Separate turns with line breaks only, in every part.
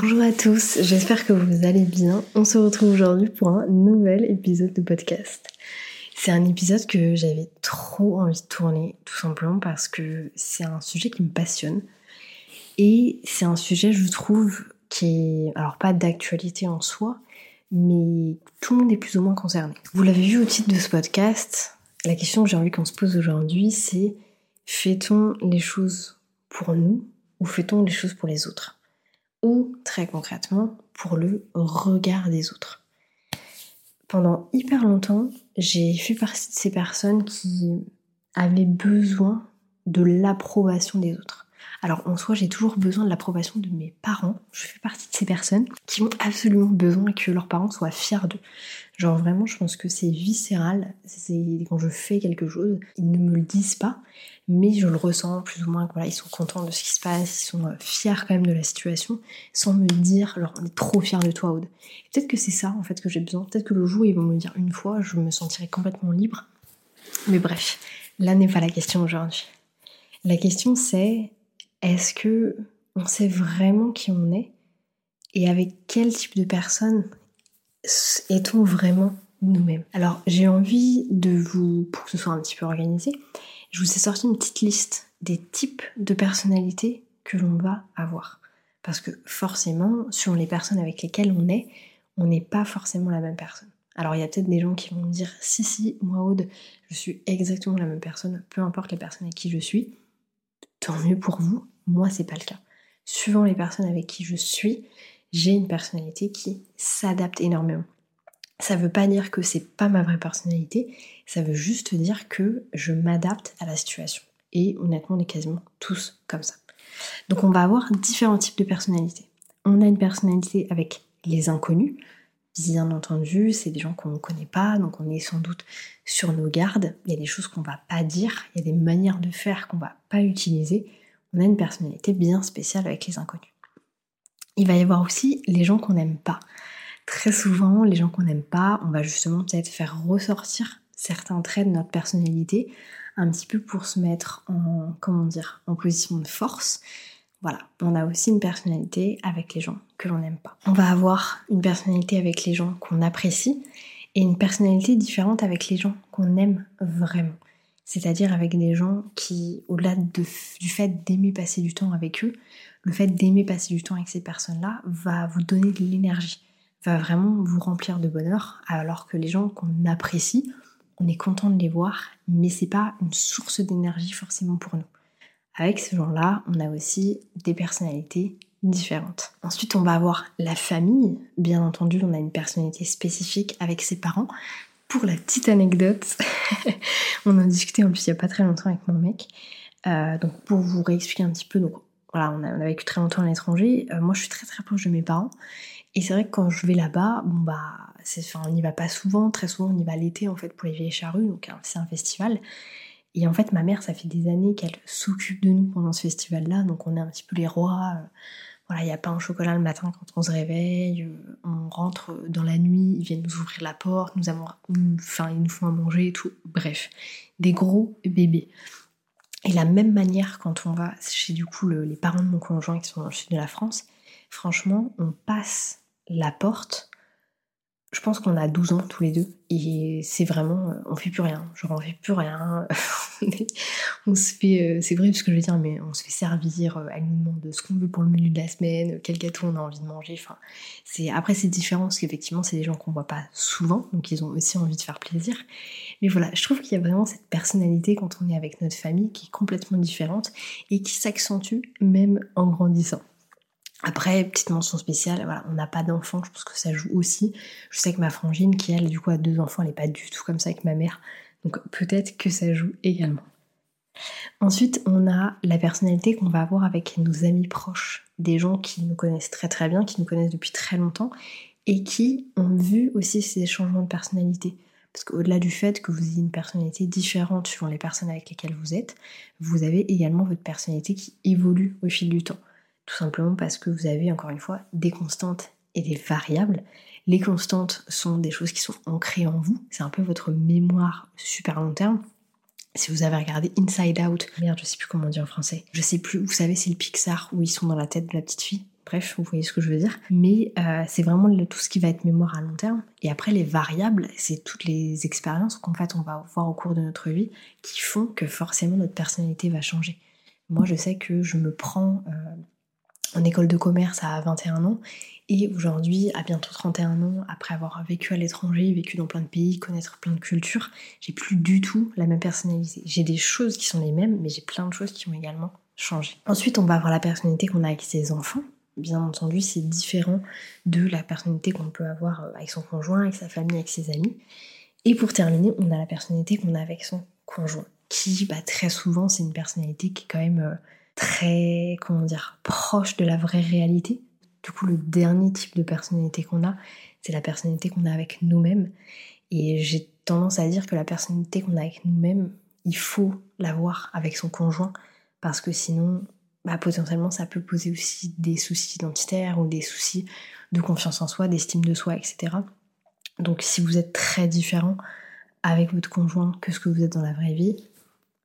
Bonjour à tous, j'espère que vous allez bien. On se retrouve aujourd'hui pour un nouvel épisode de podcast. C'est un épisode que j'avais trop envie de tourner, tout simplement parce que c'est un sujet qui me passionne. Et c'est un sujet, je trouve, qui est, alors pas d'actualité en soi, mais tout le monde est plus ou moins concerné. Vous l'avez vu au titre de ce podcast, la question que j'ai envie qu'on se pose aujourd'hui, c'est fait-on les choses pour nous ou fait-on les choses pour les autres? Ou très concrètement, pour le regard des autres. Pendant hyper longtemps, j'ai fait partie de ces personnes qui avaient besoin de l'approbation des autres. Alors en soi, j'ai toujours besoin de l'approbation de mes parents. Je fais partie de ces personnes qui ont absolument besoin que leurs parents soient fiers d'eux. Genre vraiment, je pense que c'est viscéral. C'est quand je fais quelque chose, ils ne me le disent pas, mais je le ressens plus ou moins. Voilà, ils sont contents de ce qui se passe, ils sont euh, fiers quand même de la situation, sans me dire, alors on est trop fiers de toi, Aude. Peut-être que c'est ça en fait que j'ai besoin. Peut-être que le jour ils vont me dire une fois, je me sentirai complètement libre. Mais bref, là n'est pas la question aujourd'hui. La question c'est est-ce que on sait vraiment qui on est? Et avec quel type de personne est-on vraiment nous-mêmes? Alors j'ai envie de vous, pour que ce soit un petit peu organisé, je vous ai sorti une petite liste des types de personnalités que l'on va avoir. Parce que forcément, sur les personnes avec lesquelles on est, on n'est pas forcément la même personne. Alors il y a peut-être des gens qui vont me dire si si, moi Aude, je suis exactement la même personne, peu importe les personnes avec qui je suis tant mieux pour vous. Moi, c'est pas le cas. Suivant les personnes avec qui je suis, j'ai une personnalité qui s'adapte énormément. Ça veut pas dire que c'est pas ma vraie personnalité, ça veut juste dire que je m'adapte à la situation. Et honnêtement, on est quasiment tous comme ça. Donc on va avoir différents types de personnalités. On a une personnalité avec les inconnus, Bien entendu, c'est des gens qu'on ne connaît pas, donc on est sans doute sur nos gardes. Il y a des choses qu'on va pas dire, il y a des manières de faire qu'on va pas utiliser. On a une personnalité bien spéciale avec les inconnus. Il va y avoir aussi les gens qu'on n'aime pas. Très souvent, les gens qu'on n'aime pas, on va justement peut-être faire ressortir certains traits de notre personnalité, un petit peu pour se mettre en, comment dire, en position de force, voilà, on a aussi une personnalité avec les gens que l'on n'aime pas. On va avoir une personnalité avec les gens qu'on apprécie et une personnalité différente avec les gens qu'on aime vraiment. C'est-à-dire avec des gens qui, au-delà du fait d'aimer passer du temps avec eux, le fait d'aimer passer du temps avec ces personnes-là va vous donner de l'énergie, va vraiment vous remplir de bonheur, alors que les gens qu'on apprécie, on est content de les voir, mais c'est pas une source d'énergie forcément pour nous. Avec ce genre-là, on a aussi des personnalités différentes. Ensuite, on va avoir la famille. Bien entendu, on a une personnalité spécifique avec ses parents. Pour la petite anecdote, on en discutait en plus il n'y a pas très longtemps avec mon mec. Euh, donc pour vous réexpliquer un petit peu, donc voilà, on a, vécu très longtemps à l'étranger. Euh, moi, je suis très très proche de mes parents. Et c'est vrai que quand je vais là-bas, bon bah, enfin, on n'y va pas souvent. Très souvent, on y va l'été en fait pour les vieilles charrues, donc hein, c'est un festival. Et en fait, ma mère, ça fait des années qu'elle s'occupe de nous pendant ce festival-là, donc on est un petit peu les rois. Euh, voilà, il n'y a pas un chocolat le matin quand on se réveille, euh, on rentre dans la nuit, ils viennent nous ouvrir la porte, nous avons, enfin, ils nous font à manger et tout. Bref, des gros bébés. Et la même manière quand on va chez du coup les parents de mon conjoint qui sont dans le sud de la France, franchement, on passe la porte, je pense qu'on a 12 ans tous les deux et c'est vraiment, on fait plus rien, genre on fait plus rien, on se fait, euh, c'est vrai ce que je veux dire, mais on se fait servir, euh, elle nous demande ce qu'on veut pour le menu de la semaine, quel gâteau on a envie de manger, c'est, après c'est différent parce qu'effectivement c'est des gens qu'on voit pas souvent, donc ils ont aussi envie de faire plaisir, mais voilà, je trouve qu'il y a vraiment cette personnalité quand on est avec notre famille qui est complètement différente et qui s'accentue même en grandissant. Après, petite mention spéciale, voilà, on n'a pas d'enfants, je pense que ça joue aussi. Je sais que ma frangine, qui elle, du coup, a deux enfants, elle n'est pas du tout comme ça avec ma mère. Donc peut-être que ça joue également. Ensuite, on a la personnalité qu'on va avoir avec nos amis proches, des gens qui nous connaissent très très bien, qui nous connaissent depuis très longtemps et qui ont vu aussi ces changements de personnalité. Parce qu'au-delà du fait que vous ayez une personnalité différente suivant les personnes avec lesquelles vous êtes, vous avez également votre personnalité qui évolue au fil du temps. Tout simplement parce que vous avez encore une fois des constantes et des variables. Les constantes sont des choses qui sont ancrées en vous, c'est un peu votre mémoire super long terme. Si vous avez regardé Inside Out, merde, je sais plus comment dire en français, je sais plus, vous savez, c'est le Pixar où ils sont dans la tête de la petite fille. Bref, vous voyez ce que je veux dire. Mais euh, c'est vraiment tout ce qui va être mémoire à long terme. Et après, les variables, c'est toutes les expériences qu'en fait on va voir au cours de notre vie qui font que forcément notre personnalité va changer. Moi, je sais que je me prends en école de commerce à 21 ans et aujourd'hui, à bientôt 31 ans, après avoir vécu à l'étranger, vécu dans plein de pays, connaître plein de cultures, j'ai plus du tout la même personnalité. J'ai des choses qui sont les mêmes, mais j'ai plein de choses qui ont également changé. Ensuite, on va avoir la personnalité qu'on a avec ses enfants. Bien entendu, c'est différent de la personnalité qu'on peut avoir euh, avec son conjoint, avec sa famille, avec ses amis. Et pour terminer, on a la personnalité qu'on a avec son conjoint, qui bah, très souvent c'est une personnalité qui est quand même euh, très, comment dire, proche de la vraie réalité. Du coup, le dernier type de personnalité qu'on a, c'est la personnalité qu'on a avec nous-mêmes. Et j'ai tendance à dire que la personnalité qu'on a avec nous-mêmes, il faut l'avoir avec son conjoint, parce que sinon, bah, potentiellement, ça peut poser aussi des soucis identitaires ou des soucis de confiance en soi, d'estime de soi, etc. Donc si vous êtes très différent avec votre conjoint que ce que vous êtes dans la vraie vie,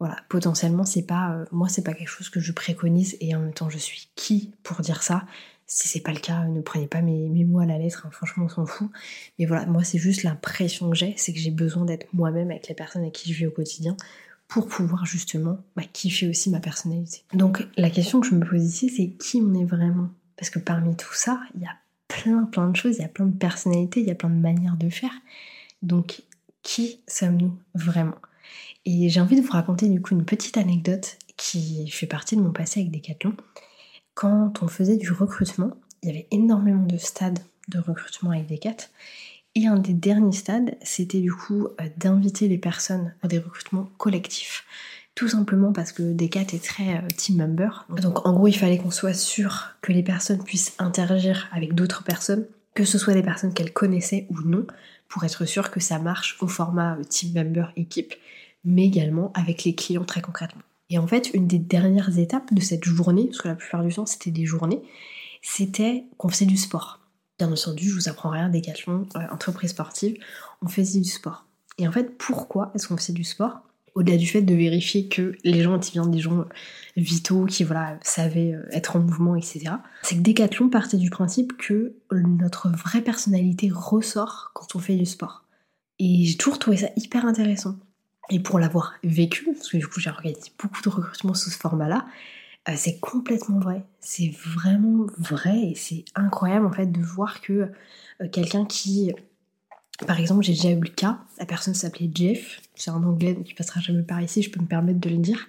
voilà, potentiellement, c'est pas, euh, moi, c'est pas quelque chose que je préconise et en même temps, je suis qui pour dire ça Si c'est pas le cas, ne prenez pas mes, mots à la lettre, hein, franchement, on s'en fout. Mais voilà, moi, c'est juste l'impression que j'ai, c'est que j'ai besoin d'être moi-même avec les personnes avec qui je vis au quotidien pour pouvoir justement bah, kiffer aussi ma personnalité. Donc, la question que je me pose ici, c'est qui on est vraiment? Parce que parmi tout ça, il y a plein, plein de choses, il y a plein de personnalités, il y a plein de manières de faire. Donc, qui sommes-nous vraiment? Et j'ai envie de vous raconter du coup une petite anecdote qui fait partie de mon passé avec Decathlon. Quand on faisait du recrutement, il y avait énormément de stades de recrutement avec Decathlon. Et un des derniers stades, c'était du coup euh, d'inviter les personnes à des recrutements collectifs. Tout simplement parce que Decathlon est très euh, team member. Donc en gros, il fallait qu'on soit sûr que les personnes puissent interagir avec d'autres personnes, que ce soit des personnes qu'elles connaissaient ou non, pour être sûr que ça marche au format euh, team member équipe mais également avec les clients très concrètement. Et en fait, une des dernières étapes de cette journée, parce que la plupart du temps c'était des journées, c'était qu'on faisait du sport. Bien entendu, je vous apprends rien, des euh, entreprise sportive, on faisait du sport. Et en fait, pourquoi est-ce qu'on faisait du sport? Au-delà du fait de vérifier que les gens étaient bien des gens vitaux, qui voilà, savaient euh, être en mouvement, etc. C'est que Decathlon partait du principe que notre vraie personnalité ressort quand on fait du sport. Et j'ai toujours trouvé ça hyper intéressant. Et pour l'avoir vécu, parce que du coup j'ai organisé beaucoup de recrutements sous ce format-là, euh, c'est complètement vrai. C'est vraiment vrai et c'est incroyable en fait de voir que euh, quelqu'un qui, par exemple, j'ai déjà eu le cas, la personne s'appelait Jeff, c'est un anglais il passera jamais par ici, je peux me permettre de le dire.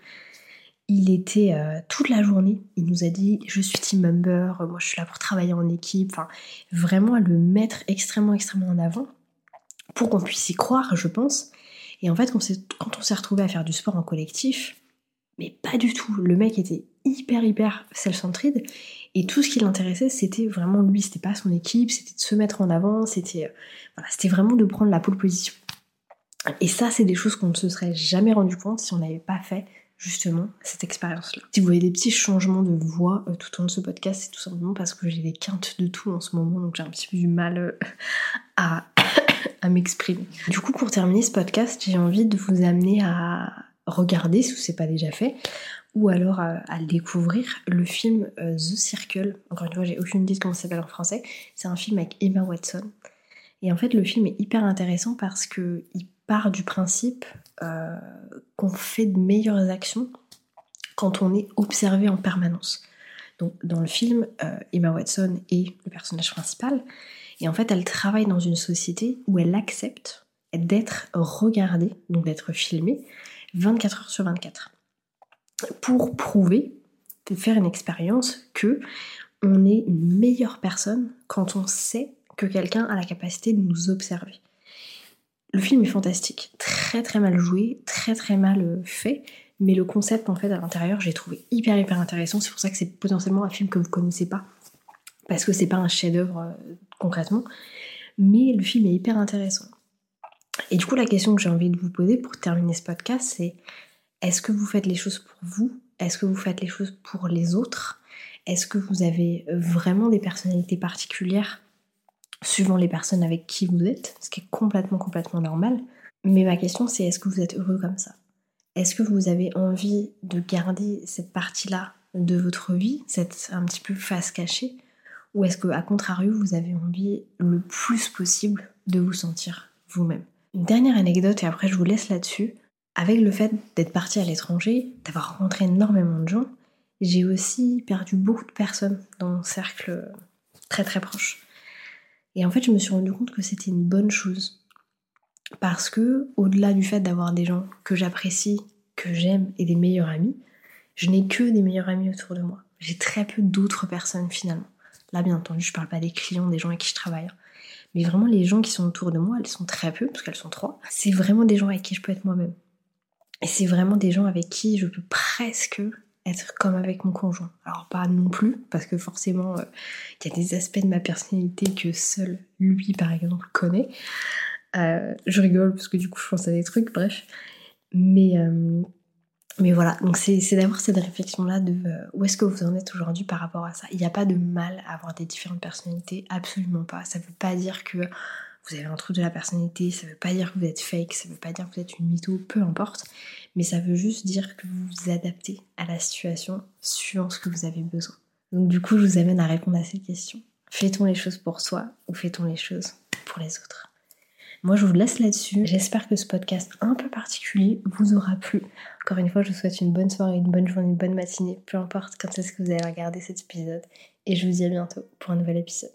Il était euh, toute la journée, il nous a dit je suis team member, moi je suis là pour travailler en équipe, enfin vraiment à le mettre extrêmement extrêmement en avant pour qu'on puisse y croire, je pense. Et en fait, quand on s'est retrouvé à faire du sport en collectif, mais pas du tout. Le mec était hyper hyper self-centered et tout ce qui l'intéressait c'était vraiment lui, c'était pas son équipe, c'était de se mettre en avant, c'était euh, voilà, vraiment de prendre la pole position. Et ça c'est des choses qu'on ne se serait jamais rendu compte si on n'avait pas fait justement cette expérience-là. Si vous voyez des petits changements de voix euh, tout au long de ce podcast, c'est tout simplement parce que j'ai des quintes de tout en ce moment, donc j'ai un petit peu du mal euh, à à m'exprimer. Du coup, pour terminer ce podcast, j'ai envie de vous amener à regarder, si ce n'est pas déjà fait, ou alors à, découvrir le film euh, The Circle. Encore une fois, j'ai aucune idée de comment ça s'appelle en français. C'est un film avec Emma Watson. Et en fait, le film est hyper intéressant parce qu'il part du principe euh, qu'on fait de meilleures actions quand on est observé en permanence. Donc, dans le film, euh, Emma Watson est le personnage principal et en fait, elle travaille dans une société où elle accepte d'être regardée, donc d'être filmée, 24 heures sur 24. Pour prouver, faire une expérience que on est une meilleure personne quand on sait que quelqu'un a la capacité de nous observer. Le film est fantastique, très très mal joué, très très mal euh, fait, mais le concept en fait à l'intérieur j'ai trouvé hyper hyper intéressant. C'est pour ça que c'est potentiellement un film que vous connaissez pas, parce que c'est pas un chef-d'œuvre euh, concrètement, mais le film est hyper intéressant. Et du coup, la question que j'ai envie de vous poser pour terminer ce podcast, c'est est-ce que vous faites les choses pour vous? Est-ce que vous faites les choses pour les autres? Est-ce que vous avez vraiment des personnalités particulières suivant les personnes avec qui vous êtes? Ce qui est complètement, complètement normal. Mais ma question, c'est est-ce que vous êtes heureux comme ça? Est-ce que vous avez envie de garder cette partie-là de votre vie, cette un petit peu face cachée Ou est-ce que, à contrario, vous avez envie le plus possible de vous sentir vous-même? Une dernière anecdote, et après je vous laisse là-dessus. Avec le fait d'être partie à l'étranger, d'avoir rencontré énormément de gens, j'ai aussi perdu beaucoup de personnes dans mon cercle très très proche. Et en fait, je me suis rendu compte que c'était une bonne chose. Parce que, au-delà du fait d'avoir des gens que j'apprécie, que j'aime et des meilleurs amis, je n'ai que des meilleurs amis autour de moi. J'ai très peu d'autres personnes finalement. Là, bien entendu, je parle pas des clients, des gens avec qui je travaille. Hein. Mais vraiment, les gens qui sont autour de moi, elles sont très peu, parce qu'elles sont trois. C'est vraiment des gens avec qui je peux être moi-même. Et c'est vraiment des gens avec qui je peux presque être comme avec mon conjoint. Alors pas non plus, parce que forcément, euh, il y a des aspects de ma personnalité que seul lui, par exemple, connaît. Euh, je rigole parce que du coup, je pense à des trucs, bref. Mais, euh, mais voilà, donc c'est d'avoir cette réflexion-là de où est-ce que vous en êtes aujourd'hui par rapport à ça? Il n'y a pas de mal à avoir des différentes personnalités, absolument pas. Ça ne veut pas dire que vous avez un truc de la personnalité, ça veut pas dire que vous êtes fake, ça veut pas dire que vous êtes une mytho, peu importe, mais ça veut juste dire que vous vous adaptez à la situation suivant ce que vous avez besoin. Donc du coup, je vous amène à répondre à cette question. Fait-on les choses pour soi ou fait-on les choses pour les autres? Moi, je vous laisse là-dessus. J'espère que ce podcast un peu particulier vous aura plu. Encore une fois, je vous souhaite une bonne soirée, une bonne journée, une bonne matinée, peu importe quand est-ce que vous allez regarder cet épisode. Et je vous dis à bientôt pour un nouvel épisode.